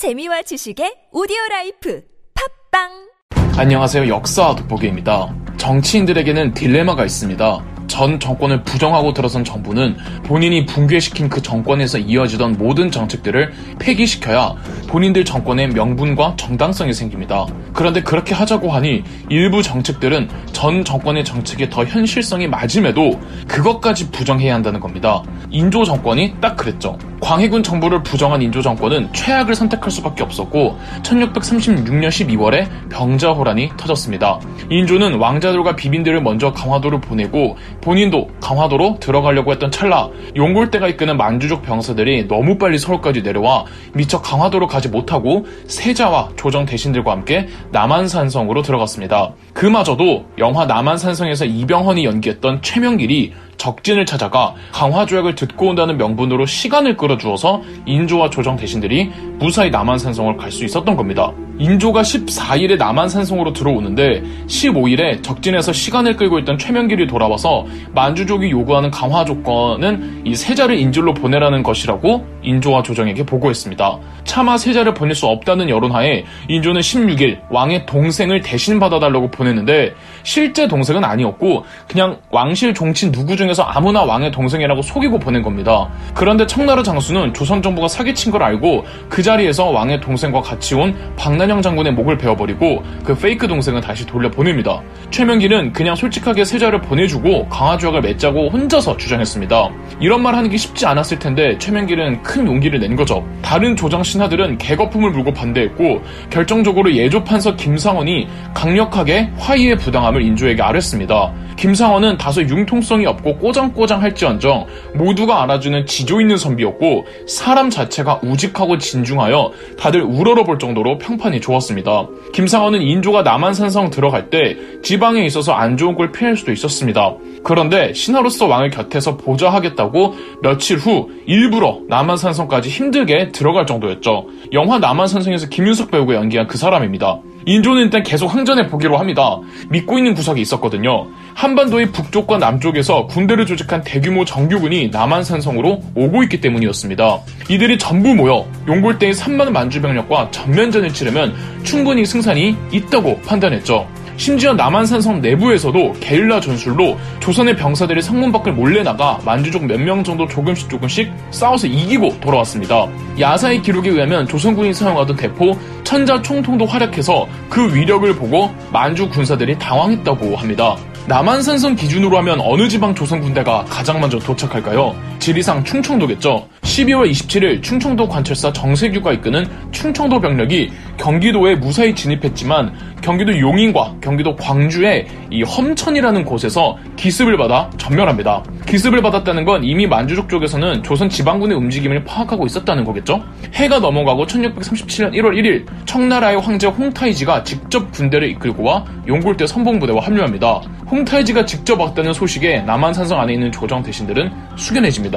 재미와 지식의 오디오 라이프 팟빵 안녕하세요. 역사 돋보기입니다. 정치인들에게는 딜레마가 있습니다. 전 정권을 부정하고 들어선 정부는 본인이 붕괴시킨 그 정권에서 이어지던 모든 정책들을 폐기시켜야 본인들 정권의 명분과 정당성이 생깁니다. 그런데 그렇게 하자고 하니 일부 정책들은 전 정권의 정책에 더 현실성이 맞음에도 그것까지 부정해야 한다는 겁니다. 인조 정권이 딱 그랬죠. 광해군 정부를 부정한 인조 정권은 최악을 선택할 수밖에 없었고 1636년 12월에 병자호란이 터졌습니다. 인조는 왕자들과 비빈들을 먼저 강화도로 보내고 본인도 강화도로 들어가려고 했던 찰나 용골대가 이끄는 만주족 병사들이 너무 빨리 서울까지 내려와 미처 강화도로 가지 못하고 세자와 조정 대신들과 함께 남한산성으로 들어갔습니다. 그마저도 영화 남한산성에서 이병헌이 연기했던 최명길이 적진을 찾아가 강화 조약을 듣고 온다는 명분으로 시간을 끌어주어서 인조와 조정 대신들이 무사히 남한산성을 갈 수 있었던 겁니다. 인조가 14일에 남한산성으로 들어오는데 15일에 적진에서 시간을 끌고 있던 최명길이 돌아와서 만주족이 요구하는 강화 조건은 이 세자를 인질로 보내라는 것이라고 인조와 조정에게 보고했습니다. 차마 세자를 보낼 수 없다는 여론하에 인조는 16일 왕의 동생을 대신 받아달라고 보냈는데 실제 동생은 아니었고 그냥 왕실 종친 누구 중에서 아무나 왕의 동생이라고 속이고 보낸 겁니다. 그런데 청나라 장수는 조선 정부가 사기친 걸 알고 그 자리에서 왕의 동생과 같이 온 박난 영 장군의 목을 베어버리고 그 페이크 동생은 다시 돌려보냅니다. 최명길은 그냥 솔직하게 세자를 보내주고 강화조약을 맺자고 혼자서 주장했습니다. 이런 말 하는 게 쉽지 않았을 텐데 최명길은 큰 용기를 낸 거죠. 다른 조정 신하들은 개거품을 물고 반대했고 결정적으로 예조 판서 김상원이 강력하게 화의의 부당함을 인조에게 아뢰습니다. 김상원은 다소 융통성이 없고 꼬장꼬장 할지언정 모두가 알아주는 지조 있는 선비였고 사람 자체가 우직하고 진중하여 다들 우러러볼 정도로 평판이 좋았습니다. 김상원은 인조가 남한산성 들어갈 때 지방에 있어서 안 좋은 걸 피할 수도 있었습니다. 그런데 신하로서 왕을 곁에서 보좌하겠다고 며칠 후 일부러 남한산성까지 힘들게 들어갈 정도였죠. 영화 남한산성에서 김윤석 배우가 연기한 그 사람입니다. 인조는 일단 계속 항전해 보기로 합니다. 믿고 있는 구석이 있었거든요. 한반도의 북쪽과 남쪽에서 군대를 조직한 대규모 정규군이 남한산성으로 오고 있기 때문이었습니다. 이들이 전부 모여 용골대의 3만 만주병력과 전면전을 치르면 충분히 승산이 있다고 판단했죠. 심지어 남한산성 내부에서도 게릴라 전술로 조선의 병사들이 성문 밖을 몰래 나가 만주족 몇 명 정도 조금씩 조금씩 싸워서 이기고 돌아왔습니다. 야사의 기록에 의하면 조선군이 사용하던 대포 천자 총통도 활약해서 그 위력을 보고 만주 군사들이 당황했다고 합니다. 남한산성 기준으로 하면 어느 지방 조선 군대가 가장 먼저 도착할까요? 지리상 충청도겠죠. 12월 27일 충청도 관철사 정세규가 이끄는 충청도 병력이 경기도에 무사히 진입했지만 경기도 용인과 경기도 광주의 이 험천이라는 곳에서 기습을 받아 전멸합니다. 기습을 받았다는 건 이미 만주족 쪽에서는 조선 지방군의 움직임을 파악하고 있었다는 거겠죠? 해가 넘어가고 1637년 1월 1일 청나라의 황제 홍타이지가 직접 군대를 이끌고 와 용골대 선봉부대와 합류합니다. 홍타이지가 직접 왔다는 소식에 남한산성 안에 있는 조정 대신들은 숙연해집니다.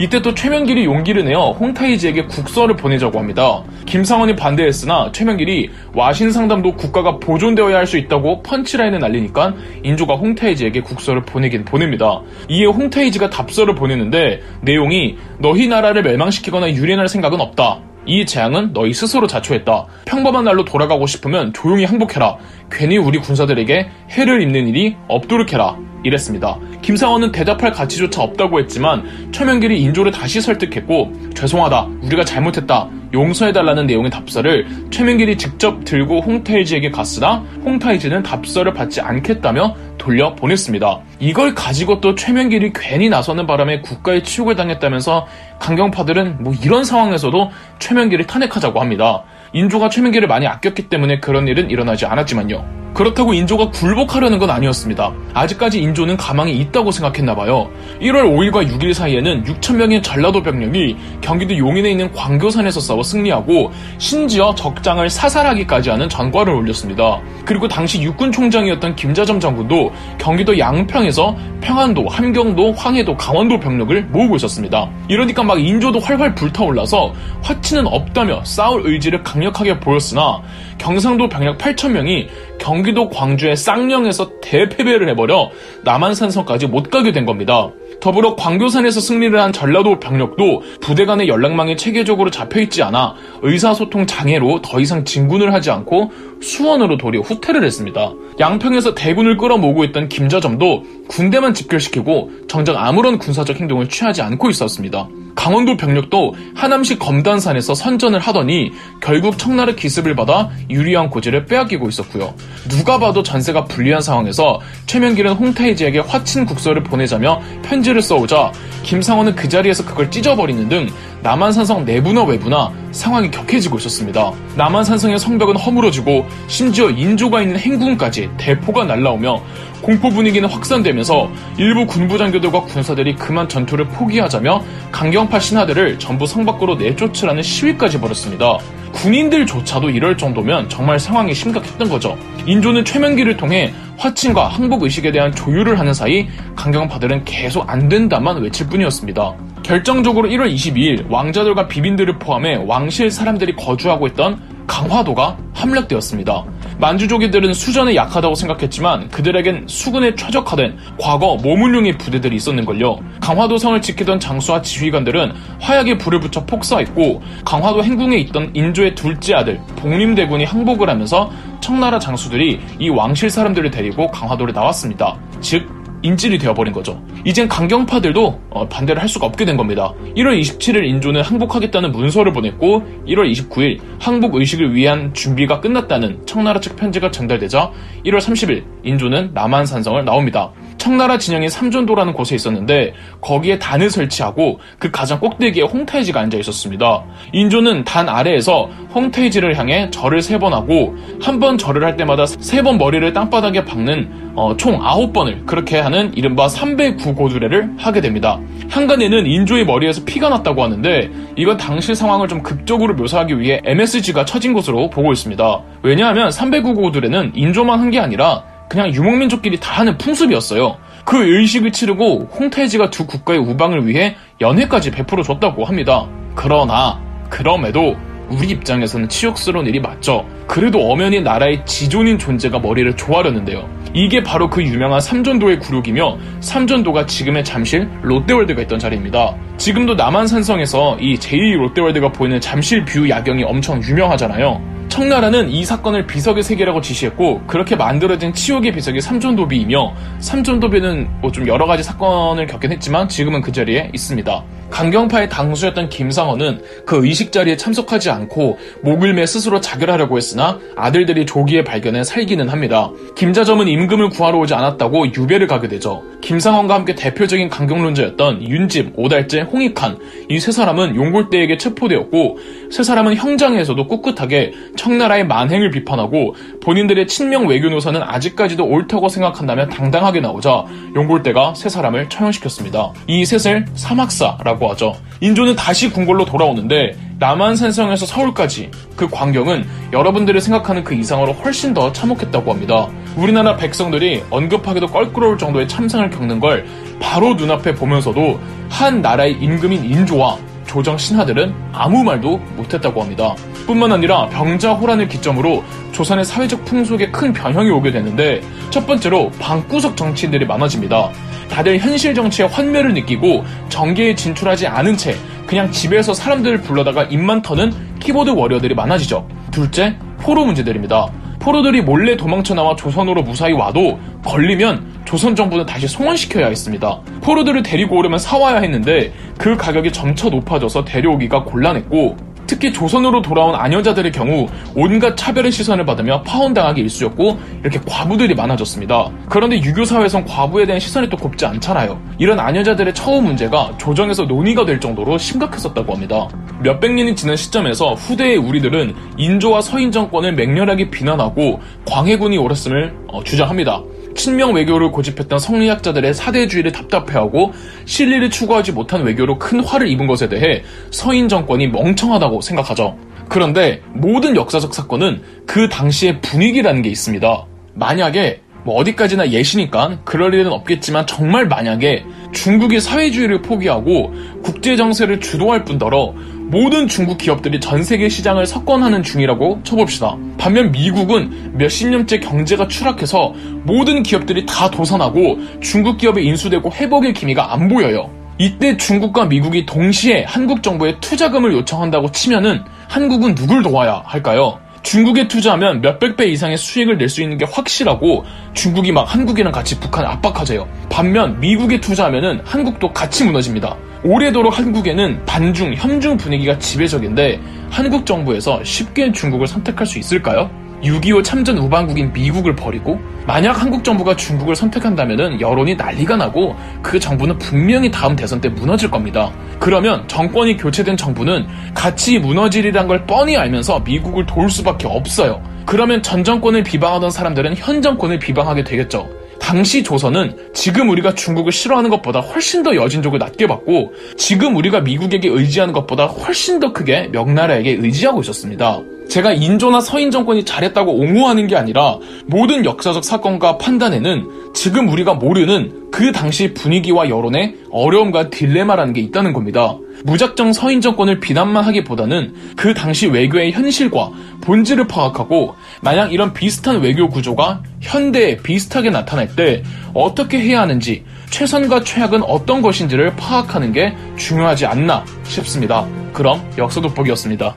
이때 또 최명길이 용기를 내어 홍타이지에게 국서를 보내자고 합니다. 김상원이 반대했으나 최명길이 와신 상담도 국가가 보존되어야 할 수 있다고 펀치라인을 날리니까 인조가 홍타이지에게 국서를 보내긴 보냅니다. 이에 홍타이지가 답서를 보내는데 내용이 너희 나라를 멸망시키거나 유린할 생각은 없다. 이 재앙은 너희 스스로 자초했다. 평범한 날로 돌아가고 싶으면 조용히 항복해라. 괜히 우리 군사들에게 해를 입는 일이 없도록 해라. 이랬습니다. 김상원은 대답할 가치조차 없다고 했지만 최명길이 인조를 다시 설득했고 죄송하다. 우리가 잘못했다. 용서해달라는 내용의 답서를 최명길이 직접 들고 홍타이지에게 갔으나 홍타이지는 답서를 받지 않겠다며 돌려 보냈습니다. 이걸 가지고 또 최명길이 괜히 나서는 바람에 국가의 치욕을 당했다면서 강경파들은 뭐 이런 상황에서도 최명길을 탄핵하자고 합니다. 인조가 최명길을 많이 아꼈기 때문에 그런 일은 일어나지 않았지만요. 그렇다고 인조가 굴복하려는 건 아니었습니다. 아직까지 인조는 가망이 있다고 생각했나봐요. 1월 5일과 6일 사이에는 6천명의 전라도 병력이 경기도 용인에 있는 광교산에서 싸워 승리하고 심지어 적장을 사살하기까지 하는 전과를 올렸습니다. 그리고 당시 육군 총장이었던 김자점 장군도 경기도 양평에서 평안도, 함경도, 황해도, 강원도 병력을 모으고 있었습니다. 이러니까 막 인조도 활활 불타올라서 화치는 없다며 싸울 의지를 강력하게 보였으나 경상도 병력 8천명이 경기 도 광주의 쌍령에서 대패배를 해버려 남한산성까지 못 가게 된 겁니다. 더불어 광교산에서 승리를 한 전라도 병력도 부대 간의 연락망이 체계적으로 잡혀있지 않아 의사소통 장애로 더 이상 진군을 하지 않고 수원으로 도리어 후퇴를 했습니다. 양평에서 대군을 끌어모으고 있던 김자점도 군대만 집결시키고 정작 아무런 군사적 행동을 취하지 않고 있었습니다. 강원도 병력도 하남시 검단산에서 선전을 하더니 결국 청나라 기습을 받아 유리한 고지를 빼앗기고 있었고요. 누가 봐도 전세가 불리한 상황에서 최명길은 홍타이지에게 화친 국서를 보내자며 편지를 써오자 김상원은 그 자리에서 그걸 찢어버리는 등 남한산성 내부나 외부나 상황이 격해지고 있었습니다. 남한산성의 성벽은 허물어지고 심지어 인조가 있는 행군까지 대포가 날라오며 공포 분위기는 확산되면서 일부 군부 장교들과 군사들이 그만 전투를 포기하자며 강경파 신하들을 전부 성 밖으로 내쫓으라는 시위까지 벌였습니다. 군인들조차도 이럴 정도면 정말 상황이 심각했던 거죠. 인조는 최명기를 통해 화친과 항복 의식에 대한 조율을 하는 사이 강경파들은 계속 안 된다만 외칠 뿐이었습니다. 결정적으로 1월 22일 왕자들과 비빈들을 포함해 왕실 사람들이 거주하고 있던 강화도가 함락되었습니다. 만주족이들은 수전에 약하다고 생각했지만 그들에겐 수군에 최적화된 과거 모문룡의 부대들이 있었는걸요. 강화도 성을 지키던 장수와 지휘관들은 화약에 불을 붙여 폭사했고 강화도 행궁에 있던 인조의 둘째 아들 복림대군이 항복을 하면서 청나라 장수들이 이 왕실 사람들을 데리고 강화도를 나왔습니다. 즉 인질이 되어버린 거죠. 이젠 강경파들도 어, 반대를 할 수가 없게 된 겁니다. 1월 27일 인조는 항복하겠다는 문서를 보냈고 1월 29일 항복 의식을 위한 준비가 끝났다는 청나라 측 편지가 전달되자 1월 30일 인조는 남한 산성을 나옵니다. 청나라 진영인 삼전도라는 곳에 있었는데 거기에 단을 설치하고 그 가장 꼭대기에 홍타이지가 앉아 있었습니다. 인조는 단 아래에서 홍타이지를 향해 절을 세 번 하고 한 번 절을 할 때마다 세 번 머리를 땅바닥에 박는 어, 총 아홉 번을 그렇게 하는 이른바 309고두례를 하게 됩니다. 한간에는 인조의 머리에서 피가 났다고 하는데 이건 당시 상황을 좀 극적으로 묘사하기 위해 MSG가 처진 것으로 보고 있습니다. 왜냐하면 309고두례는 인조만 한 게 아니라 그냥 유목민족끼리 다 하는 풍습이었어요. 그 의식을 치르고 홍타이지가 두 국가의 우방을 위해 연회까지 베풀어 줬다고 합니다. 그러나 그럼에도 우리 입장에서는 치욕스러운 일이 맞죠. 그래도 엄연히 나라의 지존인 존재가 머리를 조아렸는데요. 이게 바로 그 유명한 삼전도의 굴욕이며 삼전도가 지금의 잠실 롯데월드가 있던 자리입니다. 지금도 남한산성에서 이 제2 롯데월드가 보이는 잠실 view 야경이 엄청 유명하잖아요. 청나라는 이 사건을 비석에 새기라고 지시했고 그렇게 만들어진 치욕의 비석이 삼전도비이며 삼전도비는 뭐 좀 여러 가지 사건을 겪긴 했지만 지금은 그 자리에 있습니다. 강경파의 당수였던 김상원은 그 의식 자리에 참석하지 않고 목을 매 스스로 자결하려고 했으나 아들들이 조기에 발견해 살기는 합니다. 김자점은 임금을 구하러 오지 않았다고 유배를 가게 되죠. 김상원과 함께 대표적인 강경론자였던 윤집, 오달재, 홍익환 이세 사람은 용골대에게 체포되었고 세 사람은 형장에서도 꿋꿋하게 청나라의 만행을 비판하고 본인들의 친명 외교 노선은 아직까지도 옳다고 생각한다면 당당하게 나오자 용골대가 세 사람을 처형시켰습니다. 이 셋을 사막사라고 하죠. 인조는 다시 궁궐로 돌아오는데 남한산성에서 서울까지 그 광경은 여러분들이 생각하는 그 이상으로 훨씬 더 참혹했다고 합니다. 우리나라 백성들이 언급하기도 껄끄러울 정도의 참상을 겪는 걸 바로 눈앞에 보면서도 한 나라의 임금인 인조와 조정 신하들은 아무 말도 못했다고 합니다. 뿐만 아니라 병자 호란을 기점으로 조선의 사회적 풍속에 큰 변형이 오게 되는데 첫 번째로 방구석 정치인들이 많아집니다. 다들 현실 정치의 환멸을 느끼고 정계에 진출하지 않은 채 그냥 집에서 사람들을 불러다가 입만 터는 키보드 워리어들이 많아지죠. 둘째, 포로 문제들입니다. 포로들이 몰래 도망쳐 나와 조선으로 무사히 와도 걸리면 조선 정부는 다시 송환시켜야 했습니다. 포로들을 데리고 오려면 사와야 했는데 그 가격이 점차 높아져서 데려오기가 곤란했고 특히 조선으로 돌아온 아녀자들의 경우 온갖 차별의 시선을 받으며 파혼당하기 일쑤였고 이렇게 과부들이 많아졌습니다. 그런데 유교 사회에선 과부에 대한 시선이 또 곱지 않잖아요. 이런 아녀자들의 처우 문제가 조정에서 논의가 될 정도로 심각했었다고 합니다. 몇백 년이 지난 시점에서 후대의 우리들은 인조와 서인 정권을 맹렬하게 비난하고 광해군이 옳았음을 어, 주장합니다. 친명 외교를 고집했던 성리학자들의 사대주의를 답답해하고 실리를 추구하지 못한 외교로 큰 화를 입은 것에 대해 서인 정권이 멍청하다고 생각하죠. 그런데 모든 역사적 사건은 그 당시의 분위기라는 게 있습니다. 만약에 뭐 어디까지나 예시니까 그럴 일은 없겠지만 정말 만약에 중국이 사회주의를 포기하고 국제 정세를 주도할 뿐더러 모든 중국 기업들이 전 세계 시장을 석권하는 중이라고 쳐봅시다. 반면 미국은 몇십 년째 경제가 추락해서 모든 기업들이 다 도산하고 중국 기업에 인수되고 회복의 기미가 안 보여요. 이때 중국과 미국이 동시에 한국 정부에 투자금을 요청한다고 치면은 한국은 누굴 도와야 할까요? 중국에 투자하면 몇백 배 이상의 수익을 낼 수 있는 게 확실하고 중국이 막 한국이랑 같이 북한을 압박하세요. 반면 미국에 투자하면은 한국도 같이 무너집니다. 오래도록 한국에는 반중, 현중 분위기가 지배적인데 한국 정부에서 쉽게 중국을 선택할 수 있을까요? 6.25 참전 우방국인 미국을 버리고 만약 한국 정부가 중국을 선택한다면 여론이 난리가 나고 그 정부는 분명히 다음 대선 때 무너질 겁니다. 그러면 정권이 교체된 정부는 같이 무너지리란 걸 뻔히 알면서 미국을 도울 수밖에 없어요. 그러면 전 정권을 비방하던 사람들은 현 정권을 비방하게 되겠죠. 당시 조선은 지금 우리가 중국을 싫어하는 것보다 훨씬 더 여진족을 낮게 봤고 지금 우리가 미국에게 의지하는 것보다 훨씬 더 크게 명나라에게 의지하고 있었습니다. 제가 인조나 서인 정권이 잘했다고 옹호하는 게 아니라 모든 역사적 사건과 판단에는 지금 우리가 모르는 그 당시 분위기와 여론의 어려움과 딜레마라는 게 있다는 겁니다. 무작정 서인 정권을 비난만 하기보다는 그 당시 외교의 현실과 본질을 파악하고 만약 이런 비슷한 외교 구조가 현대에 비슷하게 나타날 때 어떻게 해야 하는지 최선과 최악은 어떤 것인지를 파악하는 게 중요하지 않나 싶습니다. 그럼 역사 돋보기였습니다.